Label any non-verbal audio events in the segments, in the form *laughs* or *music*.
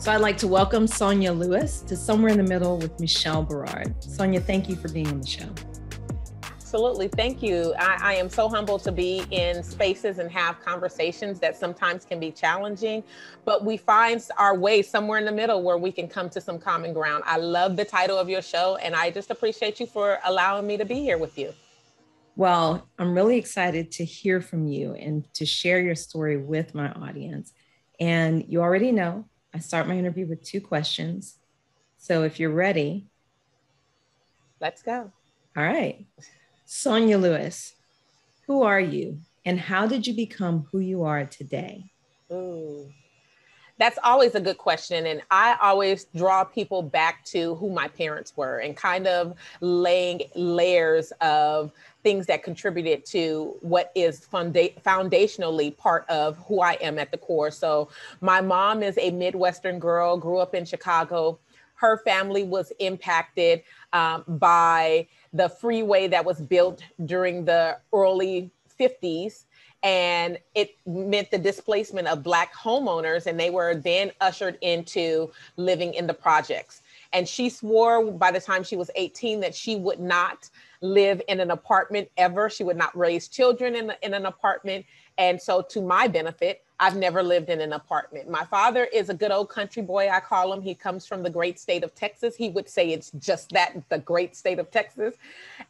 So I'd like to welcome Sonia Lewis to Somewhere in the Middle with Michelle Berard. Sonia, thank you for being on the show. Absolutely. Thank you. I, I, am so humbled to be in spaces and have conversations that sometimes can be challenging, but we find our way somewhere in the middle where we can come to some common ground. I love the title of your show, and I just appreciate you for allowing me to be here with you. Well, I'm really excited to hear from you and to share your story with my audience. And you already know I start my interview with two questions. So if you're ready, let's go. All right. Sonia Lewis, who are you and how did you become who you are today? Ooh. That's always a good question. And I always draw people back to who my parents were and kind of laying layers of things that contributed to what is funda- foundationally part of who I am at the core. So, my mom is a Midwestern girl, grew up in Chicago. Her family was impacted um, by the freeway that was built during the early 50s and it meant the displacement of black homeowners and they were then ushered into living in the projects and she swore by the time she was 18 that she would not live in an apartment ever. She would not raise children in, in an apartment. And so, to my benefit, I've never lived in an apartment. My father is a good old country boy, I call him. He comes from the great state of Texas. He would say it's just that, the great state of Texas.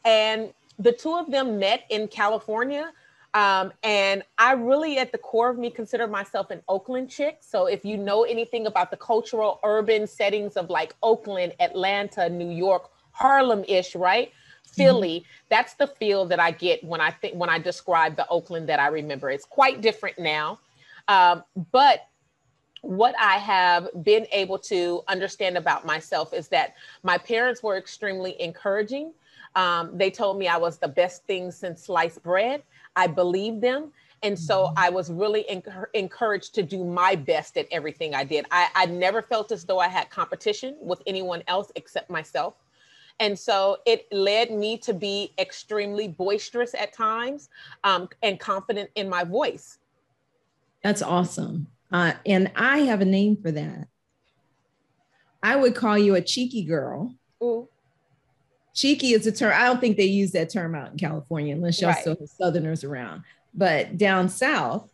And the two of them met in California. Um, and I really, at the core of me, consider myself an Oakland chick. So if you know anything about the cultural urban settings of like Oakland, Atlanta, New York, Harlem ish, right? Philly, mm-hmm. that's the feel that I get when I think when I describe the Oakland that I remember. It's quite different now. Um, but what I have been able to understand about myself is that my parents were extremely encouraging. Um, they told me I was the best thing since sliced bread. I believed them. And so mm-hmm. I was really encouraged to do my best at everything I did. I, I never felt as though I had competition with anyone else except myself. And so it led me to be extremely boisterous at times um, and confident in my voice. That's awesome. Uh, and I have a name for that. I would call you a cheeky girl. Ooh. Cheeky is a term. I don't think they use that term out in California unless y'all right. still have Southerners around. But down south,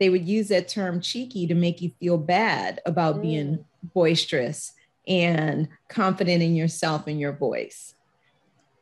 they would use that term cheeky to make you feel bad about mm. being boisterous and confident in yourself and your voice.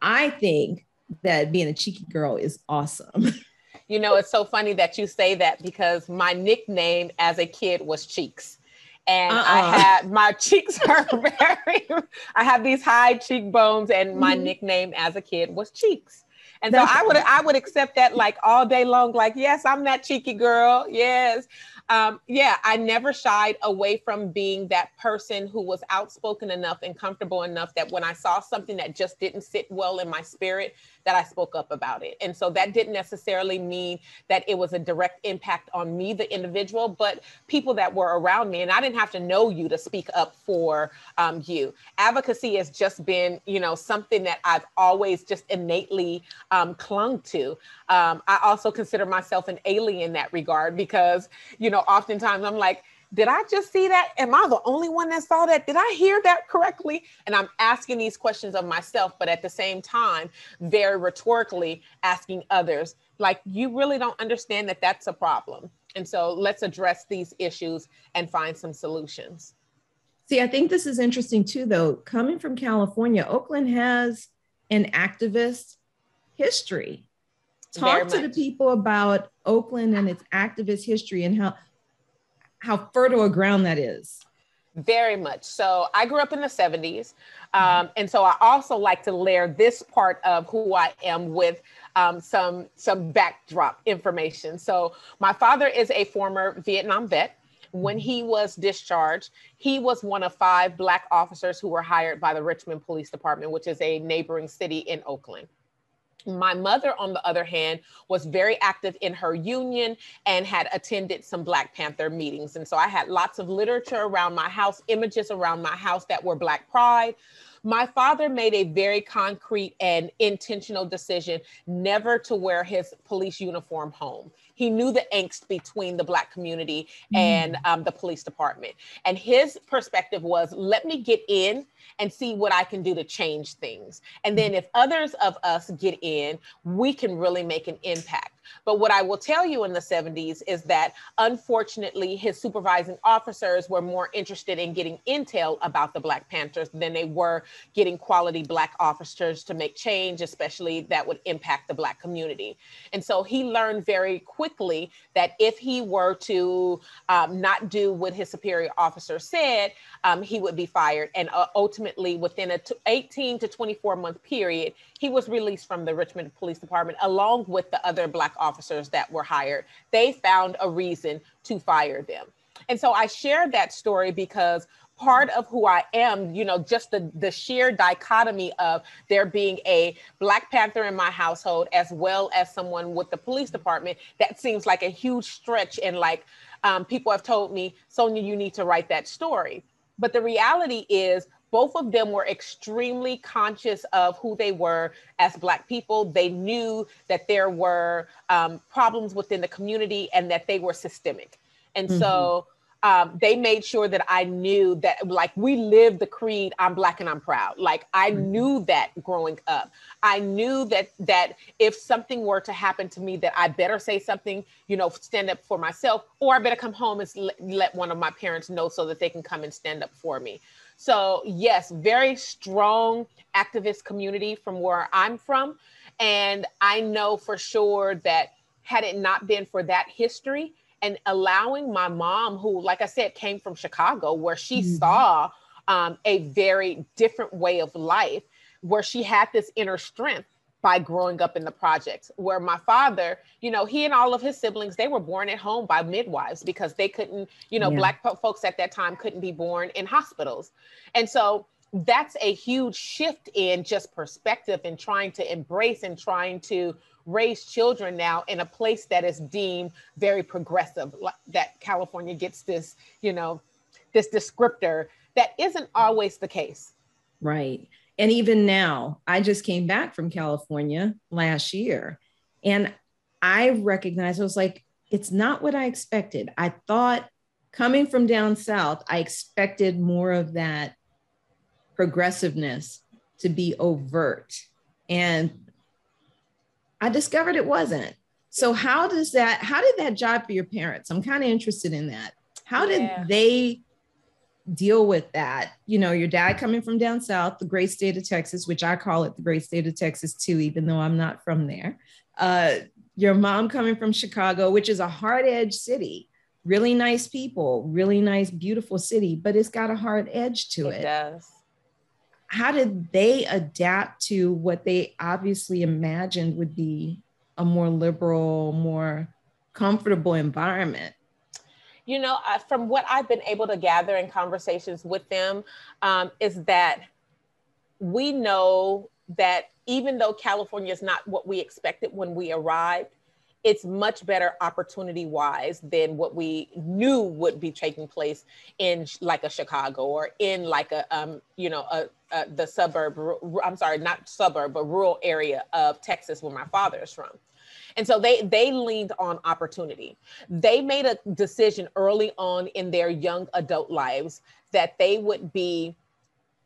I think that being a cheeky girl is awesome. *laughs* You know, it's so funny that you say that because my nickname as a kid was Cheeks. And uh-uh. I had my *laughs* cheeks are very, I have these high cheekbones, and my mm-hmm. nickname as a kid was Cheeks. And so I would I would accept that like all day long, like, yes, I'm that cheeky girl. Yes um, yeah, I never shied away from being that person who was outspoken enough and comfortable enough that when I saw something that just didn't sit well in my spirit, that I spoke up about it. And so that didn't necessarily mean that it was a direct impact on me, the individual, but people that were around me. And I didn't have to know you to speak up for um, you. Advocacy has just been, you know, something that I've always just innately um, clung to. Um, I also consider myself an alien in that regard because, you know, oftentimes I'm like, did I just see that? Am I the only one that saw that? Did I hear that correctly? And I'm asking these questions of myself, but at the same time, very rhetorically asking others, like, you really don't understand that that's a problem. And so let's address these issues and find some solutions. See, I think this is interesting too, though. Coming from California, Oakland has an activist history. Talk to the people about Oakland and its activist history and how how fertile a ground that is. Very much. So I grew up in the 70s. Um, and so I also like to layer this part of who I am with um, some, some backdrop information. So my father is a former Vietnam vet. When he was discharged, he was one of five Black officers who were hired by the Richmond Police Department, which is a neighboring city in Oakland. My mother, on the other hand, was very active in her union and had attended some Black Panther meetings. And so I had lots of literature around my house, images around my house that were Black pride. My father made a very concrete and intentional decision never to wear his police uniform home. He knew the angst between the black community and mm. um, the police department and his perspective was let me get in and see what I can do to change things. And then if others of us get in, we can really make an impact. But what I will tell you in the 70s is that unfortunately, his supervising officers were more interested in getting intel about the Black Panthers than they were getting quality Black officers to make change, especially that would impact the Black community. And so he learned very quickly that if he were to um, not do what his superior officer said, um, he would be fired. And uh, ultimately, within a t- 18 to 24 month period, he was released from the Richmond Police Department along with the other Black officers that were hired. They found a reason to fire them. And so I shared that story because part of who I am, you know, just the, the sheer dichotomy of there being a Black Panther in my household as well as someone with the police department, that seems like a huge stretch. And like um, people have told me, Sonia, you need to write that story. But the reality is, both of them were extremely conscious of who they were as Black people. They knew that there were um, problems within the community and that they were systemic. And mm-hmm. so um, they made sure that I knew that, like, we live the creed, I'm Black and I'm proud. Like, I mm-hmm. knew that growing up. I knew that that if something were to happen to me, that I better say something, you know, stand up for myself, or I better come home and let, let one of my parents know so that they can come and stand up for me. So, yes, very strong activist community from where I'm from. And I know for sure that had it not been for that history and allowing my mom, who, like I said, came from Chicago, where she mm-hmm. saw um, a very different way of life, where she had this inner strength by growing up in the projects where my father you know he and all of his siblings they were born at home by midwives because they couldn't you know yeah. black folks at that time couldn't be born in hospitals. And so that's a huge shift in just perspective and trying to embrace and trying to raise children now in a place that is deemed very progressive that california gets this you know this descriptor that isn't always the case. Right and even now, I just came back from California last year and I recognized I was like, it's not what I expected. I thought coming from down south, I expected more of that progressiveness to be overt. And I discovered it wasn't. So how does that how did that job for your parents? I'm kind of interested in that. How yeah. did they deal with that. You know, your dad coming from down south, the great state of Texas, which I call it the great state of Texas too, even though I'm not from there. Uh, your mom coming from Chicago, which is a hard edge city, really nice people, really nice, beautiful city, but it's got a hard edge to it. It does. How did they adapt to what they obviously imagined would be a more liberal, more comfortable environment? You know, from what I've been able to gather in conversations with them, um, is that we know that even though California is not what we expected when we arrived, it's much better opportunity wise than what we knew would be taking place in like a Chicago or in like a um, you know a, a, the suburb I'm sorry not suburb but rural area of Texas where my father is from. And so they they leaned on opportunity. They made a decision early on in their young adult lives that they would be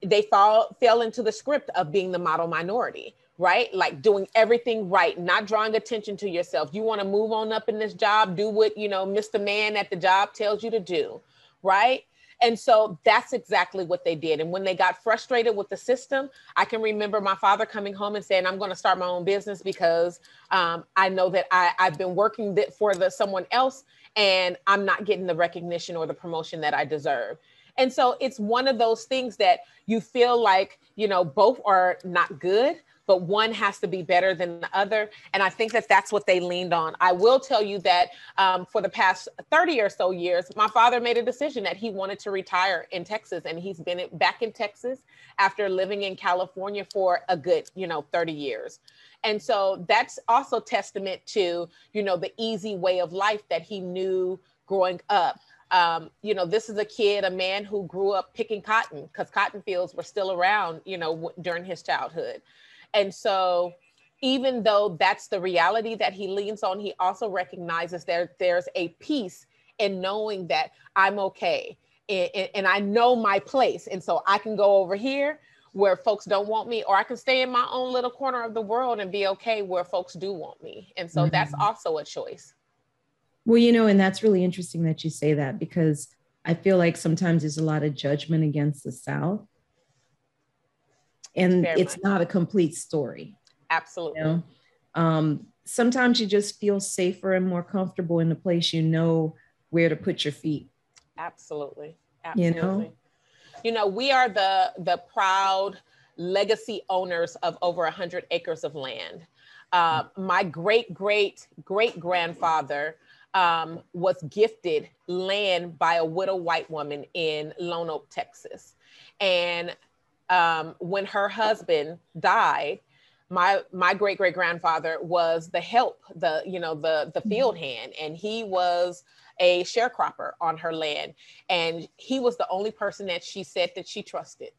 they fall fell into the script of being the model minority right? Like doing everything right, not drawing attention to yourself. You want to move on up in this job, do what, you know, Mr. Man at the job tells you to do, right? And so that's exactly what they did. And when they got frustrated with the system, I can remember my father coming home and saying, I'm going to start my own business because um, I know that I, I've been working for the someone else and I'm not getting the recognition or the promotion that I deserve. And so it's one of those things that you feel like, you know, both are not good, but one has to be better than the other. And I think that that's what they leaned on. I will tell you that um, for the past 30 or so years, my father made a decision that he wanted to retire in Texas. And he's been back in Texas after living in California for a good, you know, 30 years. And so that's also testament to, you know, the easy way of life that he knew growing up. Um, you know, this is a kid, a man who grew up picking cotton because cotton fields were still around, you know, w- during his childhood. And so even though that's the reality that he leans on, he also recognizes that there's a peace in knowing that I'm okay and, and I know my place. And so I can go over here where folks don't want me, or I can stay in my own little corner of the world and be okay where folks do want me. And so mm-hmm. that's also a choice. Well, you know, and that's really interesting that you say that because I feel like sometimes there's a lot of judgment against the South. And Very it's much. not a complete story. Absolutely. You know? um, sometimes you just feel safer and more comfortable in the place you know where to put your feet. Absolutely. Absolutely. You know, you know we are the the proud legacy owners of over 100 acres of land. Uh, my great great great grandfather um, was gifted land by a widow white woman in Lone Oak, Texas. And um, when her husband died, my my great great grandfather was the help, the you know the the field hand, and he was a sharecropper on her land, and he was the only person that she said that she trusted.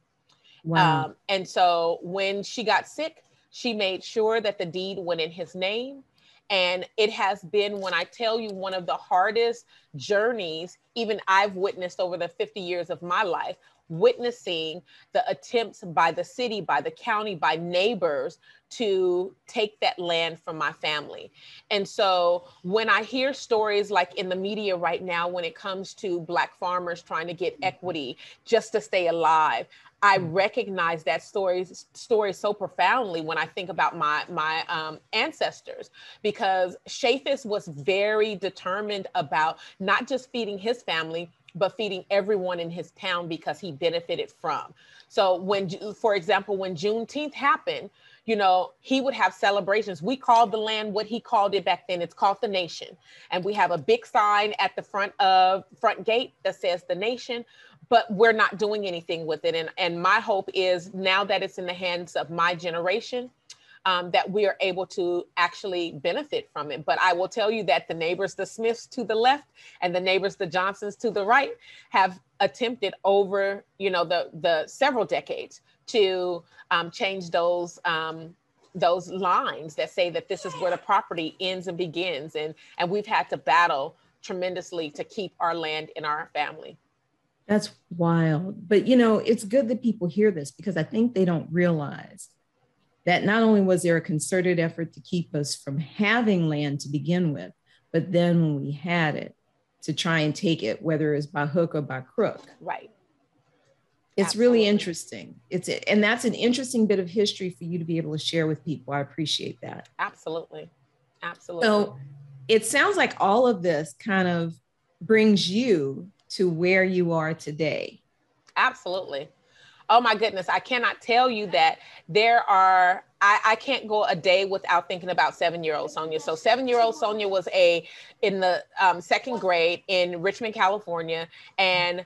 Wow. Um, and so when she got sick, she made sure that the deed went in his name and it has been, when I tell you, one of the hardest journeys, even I've witnessed over the 50 years of my life, witnessing the attempts by the city, by the county, by neighbors to take that land from my family. And so when I hear stories like in the media right now, when it comes to Black farmers trying to get equity just to stay alive, I recognize that story story so profoundly when I think about my my um, ancestors because Chaffetz was very determined about not just feeding his family but feeding everyone in his town because he benefited from. So when, for example, when Juneteenth happened, you know, he would have celebrations. We called the land what he called it back then. It's called the nation. And we have a big sign at the front of front gate that says the nation but we're not doing anything with it. And, and my hope is now that it's in the hands of my generation, um, that we are able to actually benefit from it. But I will tell you that the neighbors, the Smiths to the left and the neighbors, the Johnsons to the right, have attempted over, you know, the the several decades to um, change those um, those lines that say that this is where the property ends and begins, and and we've had to battle tremendously to keep our land in our family. That's wild. But you know, it's good that people hear this because I think they don't realize that not only was there a concerted effort to keep us from having land to begin with, but then when we had it, to try and take it, whether it's by hook or by crook. Right. It's Absolutely. really interesting. It's and that's an interesting bit of history for you to be able to share with people. I appreciate that. Absolutely. Absolutely. So it sounds like all of this kind of brings you to where you are today? Absolutely. Oh my goodness, I cannot tell you that there are I, I, can't go a day without thinking about seven-year-old Sonia. So seven-year-old Sonia was a in the um, second grade in Richmond, California, and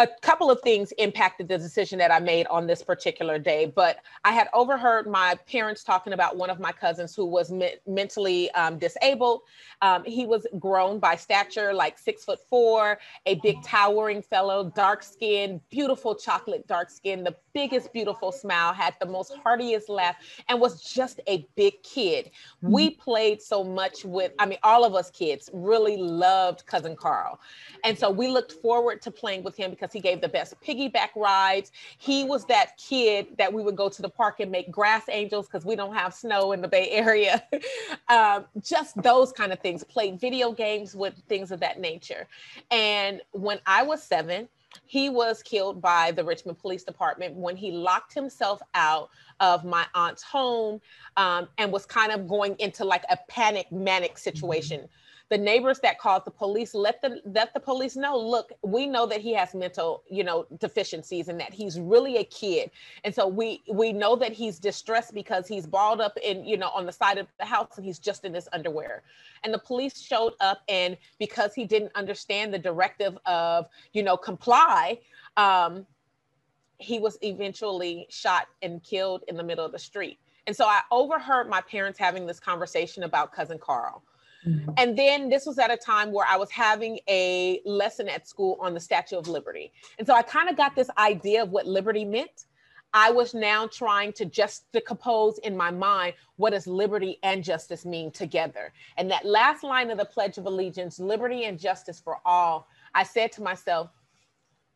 a couple of things impacted the decision that I made on this particular day, but I had overheard my parents talking about one of my cousins who was me- mentally um, disabled. Um, he was grown by stature, like six foot four, a big towering fellow, dark skin, beautiful chocolate dark skin, the biggest beautiful smile, had the most heartiest laugh, and was just a big kid. Mm-hmm. We played so much with, I mean, all of us kids really loved cousin Carl, and so we looked forward to playing with him because he gave the best piggyback rides. He was that kid that we would go to the park and make grass angels because we don't have snow in the Bay Area. *laughs* um, just those kind of things things, played video games with things of that nature. And when I was seven, he was killed by the Richmond Police Department when he locked himself out of my aunt's home um, and was kind of going into like a panic, manic situation. The neighbors that called the police let the let the police know look we know that he has mental you know deficiencies and that he's really a kid. And so we we know that he's distressed because he's balled up in you know on the side of the house and he's just in his underwear. And the police showed up and because he didn't understand the directive of you know comply um he was eventually shot and killed in the middle of the street. And so I overheard my parents having this conversation about cousin Carl. Mm-hmm. And then this was at a time where I was having a lesson at school on the Statue of Liberty. And so I kind of got this idea of what liberty meant. I was now trying to just decompose in my mind what does liberty and justice mean together. And that last line of the Pledge of Allegiance, liberty and justice for all, I said to myself,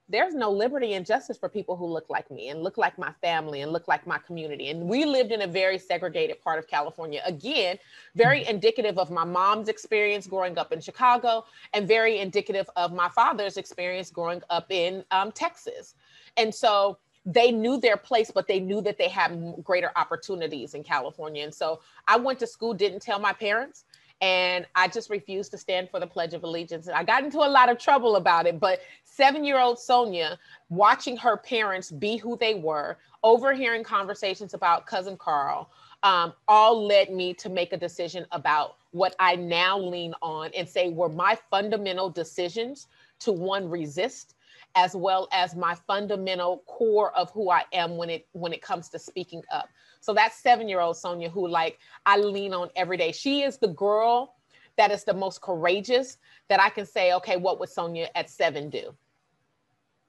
there's no liberty and justice for people who look like me and look like my family and look like my community. And we lived in a very segregated part of California. Again, very mm-hmm. indicative of my mom's experience growing up in Chicago and very indicative of my father's experience growing up in um, Texas. And so they knew their place, but they knew that they had greater opportunities in California. And so I went to school, didn't tell my parents and I just refused to stand for the Pledge of Allegiance. And I got into a lot of trouble about it, but seven year old Sonia, watching her parents be who they were, overhearing conversations about cousin Carl, um, all led me to make a decision about what I now lean on and say were my fundamental decisions to one resist as well as my fundamental core of who I am when it when it comes to speaking up. So that seven year old Sonia, who like I lean on every day, she is the girl that is the most courageous that I can say, okay, what would Sonia at seven do?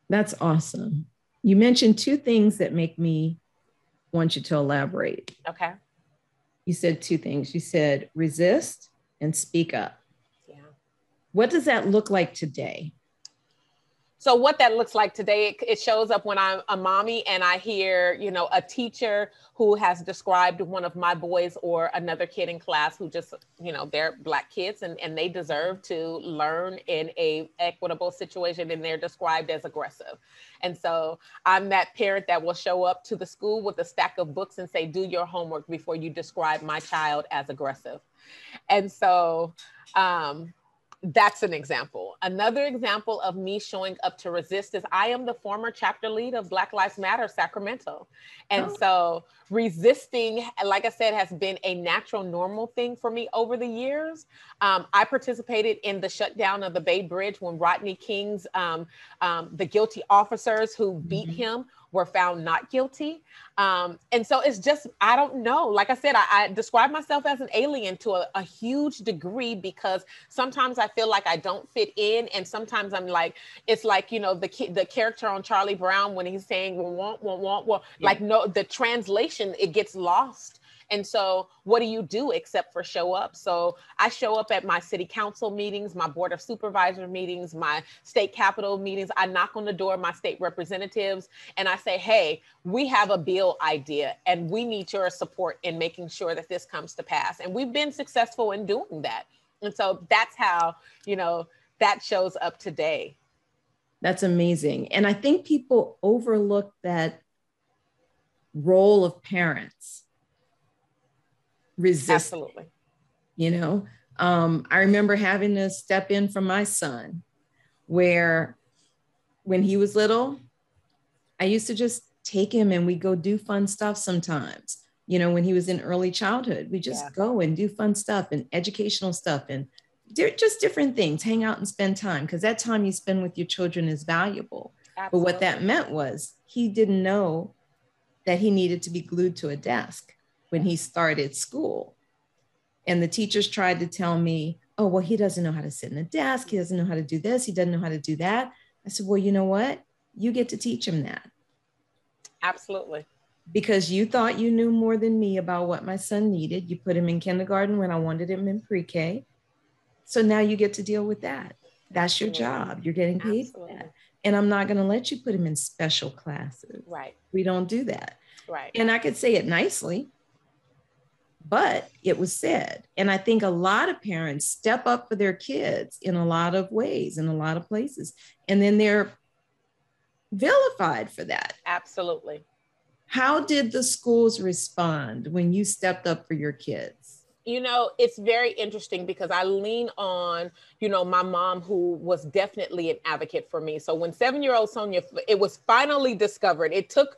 That's awesome. You mentioned two things that make me want you to elaborate. Okay. You said two things. You said resist and speak up. Yeah. What does that look like today? So what that looks like today, it, it, shows up when I'm a mommy and I hear, you know, a teacher who has described one of my boys or another kid in class who just, you know, they're black kids and, and they deserve to learn in a equitable situation and they're described as aggressive. And so I'm that parent that will show up to the school with a stack of books and say, do your homework before you describe my child as aggressive. And so um, that's an example. Another example of me showing up to resist is I am the former chapter lead of Black Lives Matter Sacramento. And oh. so resisting, like I said, has been a natural, normal thing for me over the years. Um, I participated in the shutdown of the Bay Bridge when Rodney King's, um, um, the guilty officers who beat mm-hmm. him were found not guilty. Um, and so it's just, I don't know. Like I said, I, I describe myself as an alien to a, a, huge degree because sometimes I feel like I don't fit in. And sometimes I'm like, it's like, you know, the the character on Charlie Brown when he's saying, well, want, want, want, well, yeah. like, no, the translation, it gets lost and so, what do you do except for show up? So, I show up at my city council meetings, my board of supervisor meetings, my state capitol meetings. I knock on the door of my state representatives and I say, hey, we have a bill idea and we need your support in making sure that this comes to pass. And we've been successful in doing that. And so, that's how, you know, that shows up today. That's amazing. And I think people overlook that role of parents resist. Absolutely. You know, um, I remember having to step in for my son where when he was little, I used to just take him and we go do fun stuff sometimes. You know, when he was in early childhood, we just yeah. go and do fun stuff and educational stuff and just different things, hang out and spend time because that time you spend with your children is valuable. Absolutely. But what that meant was he didn't know that he needed to be glued to a desk when he started school. And the teachers tried to tell me, oh, well, he doesn't know how to sit in a desk. He doesn't know how to do this. He doesn't know how to do that. I said, well, you know what? You get to teach him that. Absolutely. Because you thought you knew more than me about what my son needed. You put him in kindergarten when I wanted him in pre K. So now you get to deal with that. That's your job. You're getting paid Absolutely. for that. And I'm not going to let you put him in special classes. Right. We don't do that. Right. And I could say it nicely but it was said. And I think a lot of parents step up for their kids in a lot of ways, in a lot of places, and then they're vilified for that. Absolutely. How did the schools respond when you stepped up for your kids? You know, it's very interesting because I lean on, you know, my mom who was definitely an advocate for me. So when seven year old Sonia, it was finally discovered, it took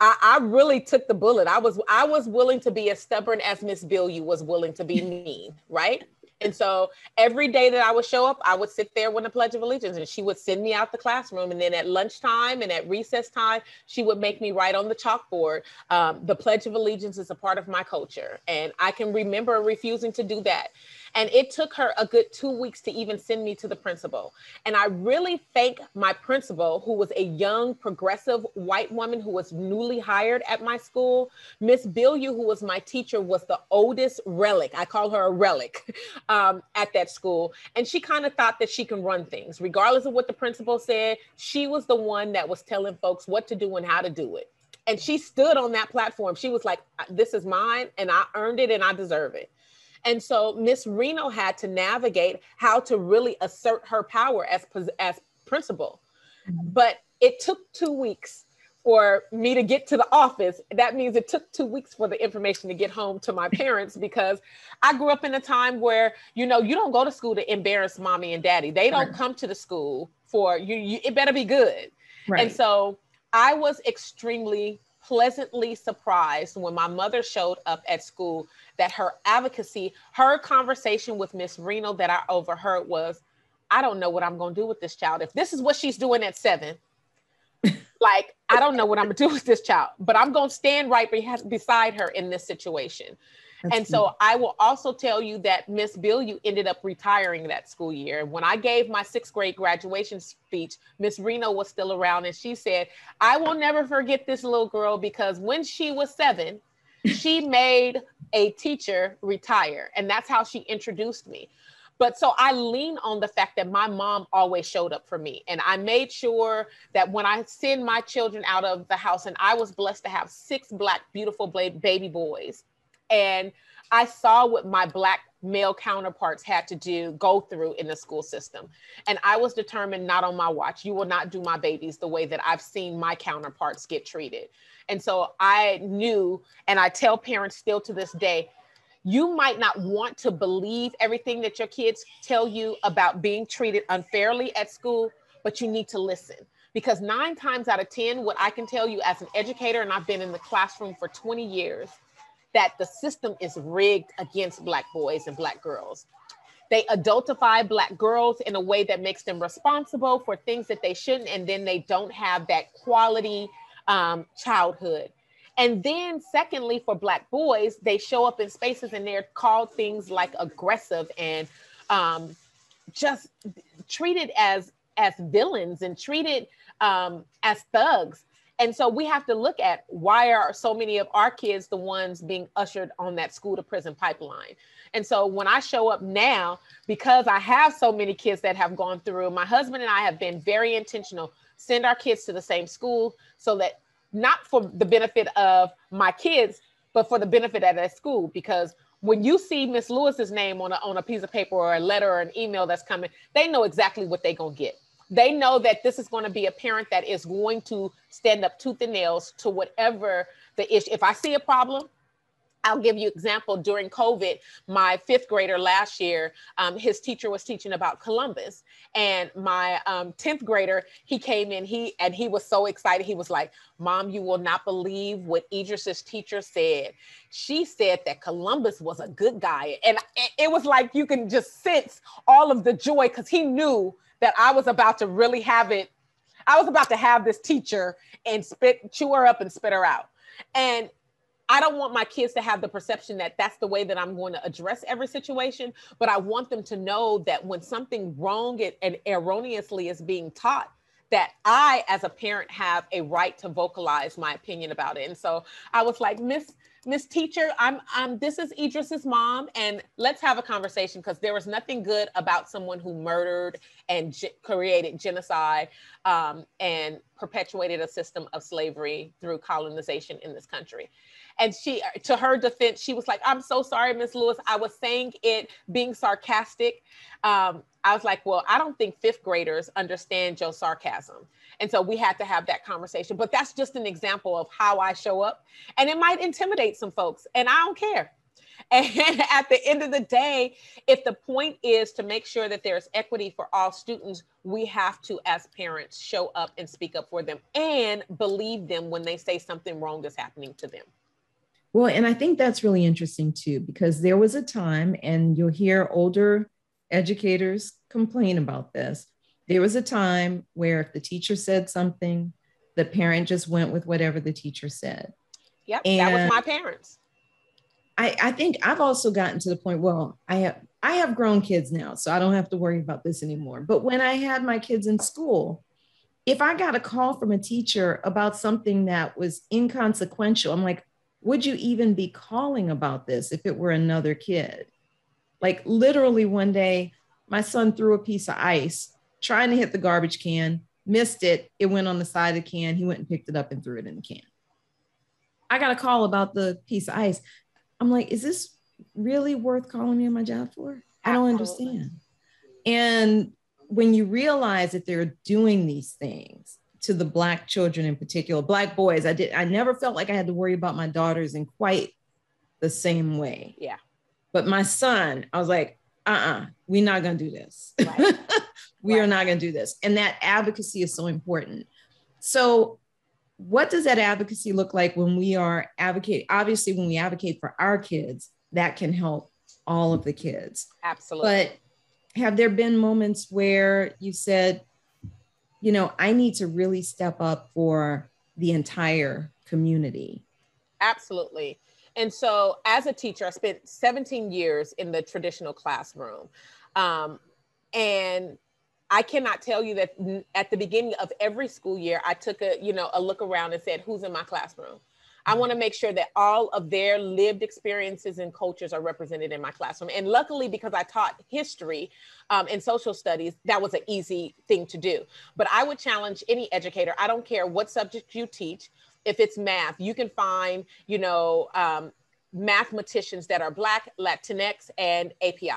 I, I really took the bullet. I was I was willing to be as stubborn as Miss Bilyeu was willing to be *laughs* mean, right? And so every day that I would show up, I would sit there with the Pledge of Allegiance and she would send me out the classroom. And then at lunchtime and at recess time, she would make me write on the chalkboard. Um, the Pledge of Allegiance is a part of my culture. And I can remember refusing to do that. And it took her a good two weeks to even send me to the principal. And I really thank my principal, who was a young, progressive white woman who was newly hired at my school. Miss Billieu, who was my teacher, was the oldest relic. I call her a relic *laughs* um, at that school. And she kind of thought that she can run things, regardless of what the principal said. She was the one that was telling folks what to do and how to do it. And she stood on that platform. She was like, This is mine, and I earned it, and I deserve it. And so Miss Reno had to navigate how to really assert her power as, as principal. Mm-hmm. But it took two weeks for me to get to the office. That means it took two weeks for the information to get home to my parents because I grew up in a time where, you know, you don't go to school to embarrass mommy and daddy. They don't right. come to the school for you, you it better be good. Right. And so I was extremely pleasantly surprised when my mother showed up at school that her advocacy, her conversation with Miss Reno that I overheard was, I don't know what I'm going to do with this child. If this is what she's doing at seven, like, I don't know what I'm to do *laughs* with this child, but I'm to stand right beside her in this situation. That's and so I will also tell you that Miss Bilyeu ended up retiring that school year. When I gave my sixth grade graduation speech, Miss Reno was still around and she said, I will never forget this little girl because when she was seven, she *laughs* made a teacher retire. And that's how she introduced me. But so I lean on the fact that my mom always showed up for me. And I made sure that when I send my children out of the house, and I was blessed to have six black, beautiful baby boys and I saw what my black male counterparts had to do, go through in the school system. And I was determined not on my watch. You will not do my babies the way that I've seen my counterparts get treated. And so I knew, and I tell parents still to this day, you might not want to believe everything that your kids tell you about being treated unfairly at school, but you need to listen. Because nine times out of 10, what I can tell you as an educator, and I've been in the classroom for 20 years, that the system is rigged against Black boys and Black girls. They adultify Black girls in a way that makes them responsible for things that they shouldn't, and then they don't have that quality um, childhood. And then, secondly, for Black boys, they show up in spaces and they're called things like aggressive and um, just treated as as villains and treated um, as thugs and so we have to look at why are so many of our kids the ones being ushered on that school to prison pipeline. And so when I show up now, because I have so many kids that have gone through, my husband and I have been very intentional, send our kids to the same school so that not for the benefit of my kids, but for the benefit of that school. Because when you see Miss Lewis's name on a, on a piece of paper or a letter or an email that's coming, they know exactly what they're going to get they know that this is going to be a parent that is going to stand up tooth and nails to whatever the issue. If I see a problem, I'll give you an example during COVID, my fifth grader last year, um, his teacher was teaching about Columbus and my um, 10th grader, he came in, he, and he was so excited. He was like, mom, you will not believe what Idris's teacher said. She said that Columbus was a good guy. And it was like, you can just sense all of the joy because he knew that I was about to really have it. I was about to have this teacher and spit, chew her up and spit her out. And I don't want my kids to have the perception that that's the way that I'm going to address every situation, but I want them to know that when something wrong and, erroneously is being taught, that I, as a parent, have a right to vocalize my opinion about it. And so I was like, Miss Miss Teacher, I'm, I'm, this is Idris's mom, and let's have a conversation because there was nothing good about someone who murdered and ge- created genocide um, and perpetuated a system of slavery through colonization in this country. And she, to her defense, she was like, I'm so sorry, Miss Lewis. I was saying it being sarcastic. Um, I was like, well, I don't think fifth graders understand your sarcasm. And so we had to have that conversation. But that's just an example of how I show up. And it might intimidate some folks, and I don't care. *laughs* And at the end of the day, if the point is to make sure that there's equity for all students, we have to, as parents, show up and speak up for them and believe them when they say something wrong is happening to them. Well, and I think that's really interesting too, because there was a time, and you'll hear older educators complain about this. There was a time where if the teacher said something, the parent just went with whatever the teacher said. Yep, and that was my parents. I, I think I've also gotten to the point, well, I have I have grown kids now, so I don't have to worry about this anymore. But when I had my kids in school, if I got a call from a teacher about something that was inconsequential, I'm like, would you even be calling about this if it were another kid? Like literally one day, my son threw a piece of ice trying to hit the garbage can, missed it. It went on the side of the can. He went and picked it up and threw it in the can. I got a call about the piece of ice. I'm like, is this really worth calling me on my job for? I don't understand. And when you realize that they're doing these things to the black children in particular, black boys, I did I never felt like I had to worry about my daughters in quite the same way. Yeah. But my son, I was like, uh-uh, we're not gonna do this. Right. *laughs* we right. are not gonna do this. And that advocacy is so important. So what does that advocacy look like when we are advocating? Obviously, when we advocate for our kids, that can help all of the kids. Absolutely. But have there been moments where you said, you know, I need to really step up for the entire community? Absolutely. And so, as a teacher, I spent 17 years in the traditional classroom. Um, and I cannot tell you that at the beginning of every school year, I took a, you know, a look around and said, who's in my classroom? I want to make sure that all of their lived experiences and cultures are represented in my classroom. And luckily, because I taught history um, and social studies, that was an easy thing to do. But I would challenge any educator, I don't care what subject you teach, if it's math, you can find, you know, um, mathematicians that are Black, Latinx, and API.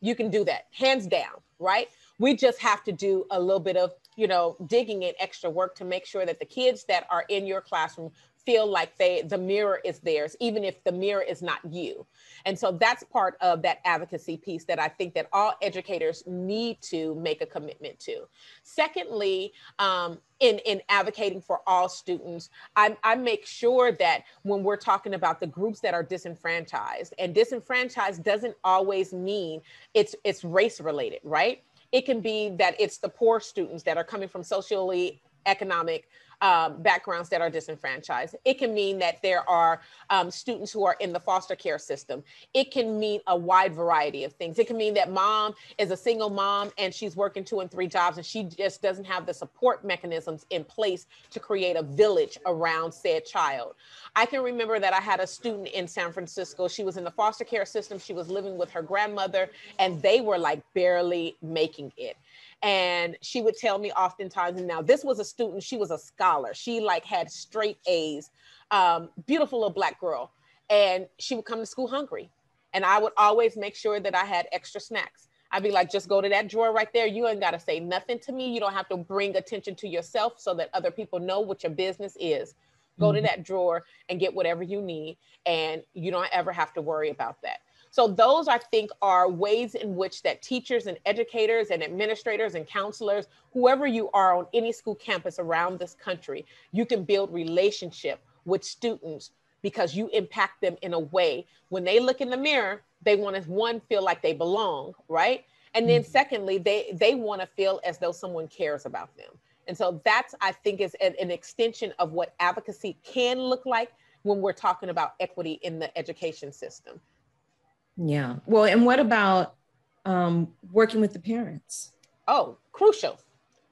You can do that hands down, right? We just have to do a little bit of, you know, digging and extra work to make sure that the kids that are in your classroom feel like they the mirror is theirs even if the mirror is not you. And so that's part of that advocacy piece that i think that all educators need to make a commitment to. Secondly um, in, in advocating for all students I, I make sure that when we're talking about the groups that are disenfranchised and disenfranchised doesn't always mean it's it's race related right? It can be that it's the poor students that are coming from socially economic um, backgrounds that are disenfranchised. It can mean that there are um, students who are in the foster care system. It can mean a wide variety of things. It can mean that mom is a single mom and she's working two and three jobs and she just doesn't have the support mechanisms in place to create a village around said child. I can remember that I had a student in San Francisco. She was in the foster care system. She was living with her grandmother and they were like barely making it and she would tell me oftentimes and now this was a student she was a scholar. She like had straight a's. Um, beautiful little black girl. And she would come to school hungry. And i would always make sure that i had extra snacks. I'd be like just go to that drawer right there. You ain't got to say nothing to me. You don't have to bring attention to yourself so that other people know what your business is. Go mm-hmm. to that drawer and get whatever you need and you don't ever have to worry about that so those I think are ways in which that teachers and educators and administrators and counselors, whoever you are on any school campus around this country, you can build relationship with students because you impact them in a way when they look in the mirror, they want to one feel like they belong, right? And then mm-hmm. secondly, they they want to feel as though someone cares about them. And so that's I think is an, an extension of what advocacy can look like when we're talking about equity in the education system. Yeah. Well, and what about um, working with the parents? Oh, crucial,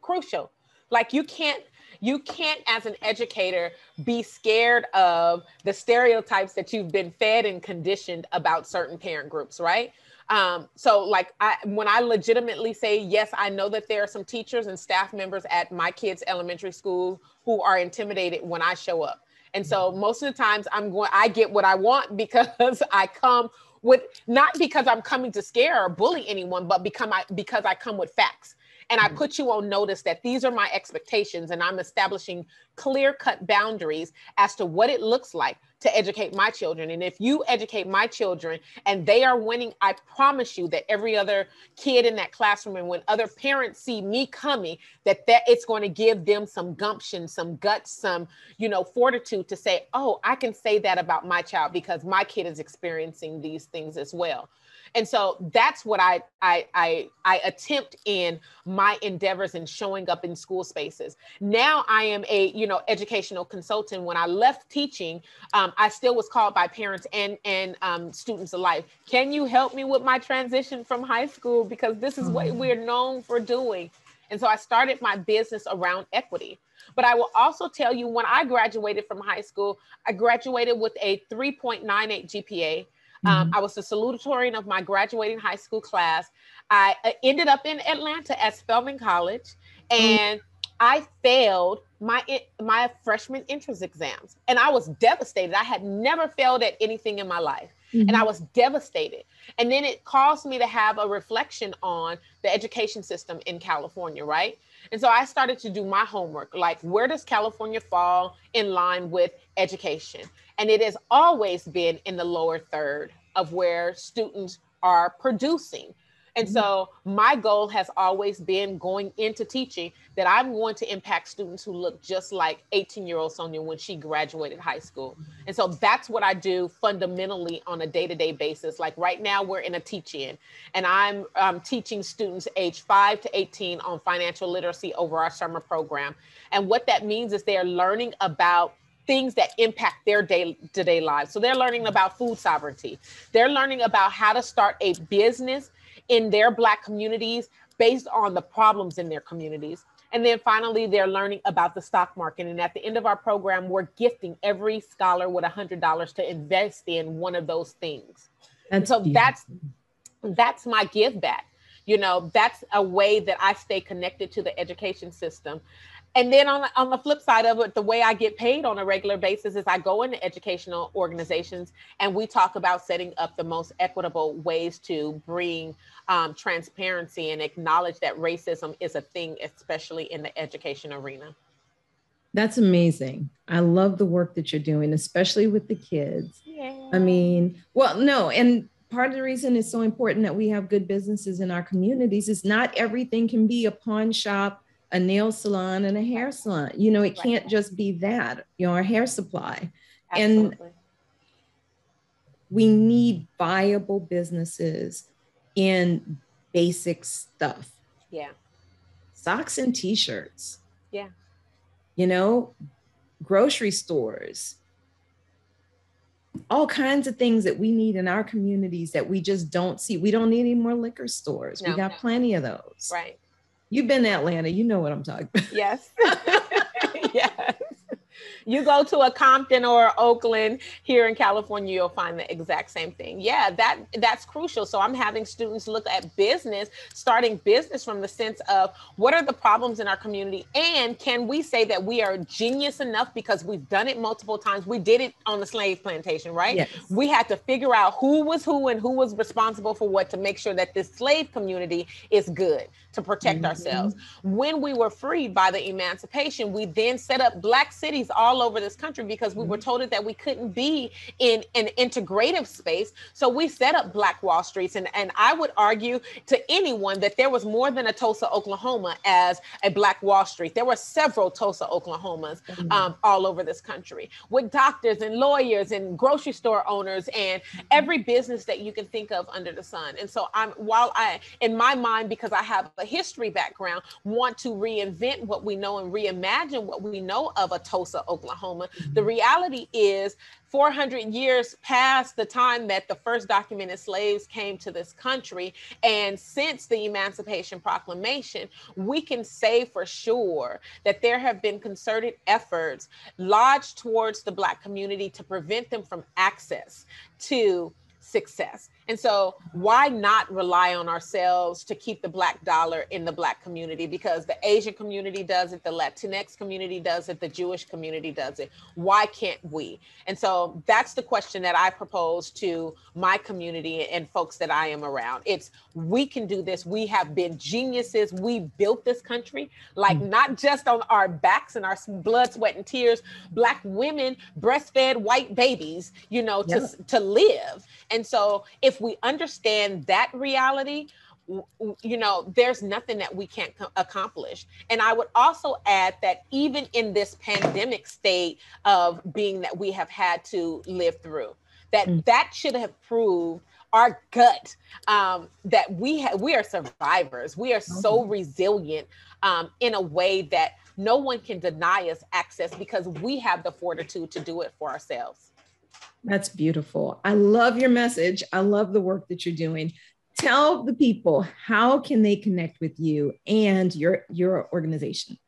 crucial. Like you can't you can't as an educator be scared of the stereotypes that you've been fed and conditioned about certain parent groups right um, so like I, when i legitimately say yes i know that there are some teachers and staff members at my kids elementary school who are intimidated when i show up and so most of the times i'm going i get what i want *laughs* because i come with not because I'm coming to scare or bully anyone, but because I because I come with facts and I mm-hmm. put you on notice that these are my expectations and I'm establishing clear cut boundaries as to what it looks like to educate my children. And if you educate my children and they are winning, I promise you that every other kid in that classroom and when other parents see me coming, that that it's going to give them some gumption, some guts, some, you know, fortitude to say, "Oh, I can say that about my child because my kid is experiencing these things as well." And so that's what I, I, I, I attempt in my endeavors in showing up in school spaces. Now I am a, you know, educational consultant. When I left teaching, um, I still was called by parents and, and um, students alike. Can you help me with my transition from high school? Because this is what mm-hmm. we're known for doing. And so I started my business around equity. But I will also tell you when I graduated from high school, I graduated with a 3.98 GPA. Um, mm-hmm. I was the salutatorian of my graduating high school class. I uh, ended up in Atlanta at Spelman College, and mm-hmm. I failed my my freshman entrance exams, and I was devastated. I had never failed at anything in my life, mm-hmm. and I was devastated. And then it caused me to have a reflection on the education system in California, right? And so I started to do my homework, like where does California fall in line with education? And it has always been in the lower third of where students are producing. And mm-hmm. so my goal has always been going into teaching that I'm going to impact students who look just like 18 year old Sonia when she graduated high school. And so that's what I do fundamentally on a day to day basis. Like right now, we're in a teach in, and I'm um, teaching students age 5 to 18 on financial literacy over our summer program. And what that means is they're learning about things that impact their day to day lives. So they're learning about food sovereignty. They're learning about how to start a business in their Black communities based on the problems in their communities. And then finally, they're learning about the stock market. And at the end of our program, we're gifting every scholar with $100 to invest in one of those things. And so that's that's my give back. You know, that's a way that I stay connected to the education system and then on the, on the flip side of it the way i get paid on a regular basis is i go into educational organizations and we talk about setting up the most equitable ways to bring um, transparency and acknowledge that racism is a thing especially in the education arena. That's amazing. I love the work that you're doing especially with the kids. Yeah. i mean well no and part of the reason it's so important that we have good businesses in our communities is not everything can be a pawn shop a nail salon and a hair salon. You know, it can't just be that, you know, our hair supply. Absolutely. And we need viable businesses in basic stuff. Yeah. Socks and t-shirts. Yeah. You know, grocery stores. All kinds of things that we need in our communities that we just don't see. We don't need any more liquor stores. No, we got no. plenty of those. Right. You've been to Atlanta. You know what I'm talking about. Yes. *laughs* yes. You go to a Compton or Oakland here in California, you'll find the exact same thing. Yeah, that that's crucial. So I'm having students look at business, starting business from the sense of what are the problems in our community and can we say that we are genius enough because we've done it multiple times. We did it on the slave plantation, right? Yes. We had to figure out who was who and who was responsible for what to make sure that this slave community is good to protect mm-hmm. ourselves. When we were freed by the emancipation, we then set up black cities all over this country because we mm-hmm. were told that we couldn't be in an integrative space. So we set up black Wall Streets. And, and I would argue to anyone that there was more than a Tulsa, Oklahoma as a black Wall Street. There were several Tulsa, Oklahomas mm-hmm. um, all over this country with doctors and lawyers and grocery store owners and mm-hmm. every business that you can think of under the sun. And so I'm while I in my mind, because I have a history background, want to reinvent what we know and reimagine what we know of a Tulsa, Oklahoma. Mm-hmm. The reality is 400 years past the time that the first documented slaves came to this country. And since the Emancipation Proclamation, we can say for sure that there have been concerted efforts lodged towards the Black community to prevent them from access to success. And so, why not rely on ourselves to keep the Black dollar in the Black community? Because the Asian community does it, the Latinx community does it, the Jewish community does it. Why can't we? And so, that's the question that I propose to my community and folks that I am around. It's we can do this. We have been geniuses. We built this country, like mm. not just on our backs and our blood, sweat, and tears. Black women breastfed white babies, you know, to, to live. And so, if we understand that reality, you know, there's nothing that we can't accomplish. And I would also add that even in this pandemic state of being that we have had to live through, that mm. that should have proved our gut um, that we ha- we are survivors. We are so mm-hmm. resilient um, in a way that no one can deny us access because we have the fortitude to do it for ourselves. That's beautiful. I love your message. I love the work that you're doing. Tell the people how can they connect with you and your your organization.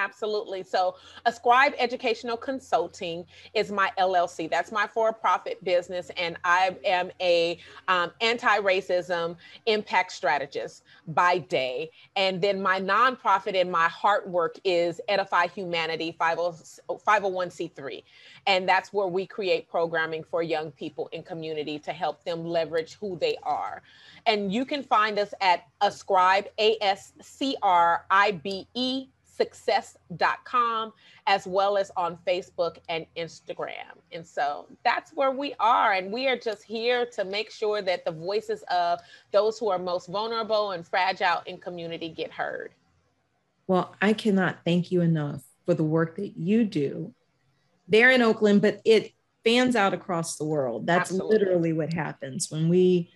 Absolutely. So, Ascribe Educational Consulting is my LLC. That's my for-profit business, and I am a um, anti-racism impact strategist by day. And then my nonprofit and my heart work is Edify Humanity 501c3, and that's where we create programming for young people in community to help them leverage who they are. And you can find us at Ascribe A S C R I B E success.com as well as on Facebook and Instagram. And so that's where we are. And we are just here to make sure that the voices of those who are most vulnerable and fragile in community get heard. Well, I cannot thank you enough for the work that you do there in Oakland, but it fans out across the world. That's Absolutely. literally what happens when we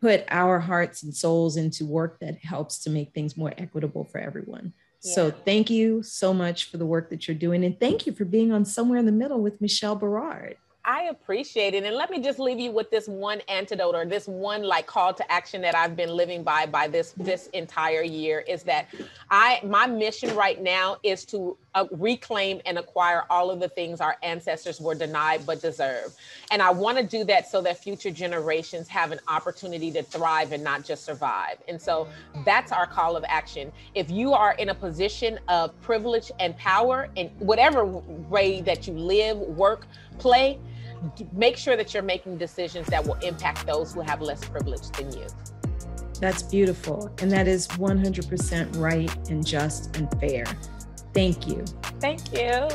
put our hearts and souls into work that helps to make things more equitable for everyone. So thank you so much for the work that you're doing. And thank you for being on Somewhere in the Middle with Michelle Berard. I appreciate it. And let me just leave you with this one antidote or this one like call to action that I've been living by by this this entire year is that I my mission right now is to uh, reclaim and acquire all of the things our ancestors were denied but deserve. And I want to do that so that future generations have an opportunity to thrive and not just survive. And so that's our call of action. If you are in a position of privilege and power in whatever way that you live, work, play, make sure that you're making decisions that will impact those who have less privilege than you. That's beautiful. And that is 100% right and just and fair. Thank you. Thank you.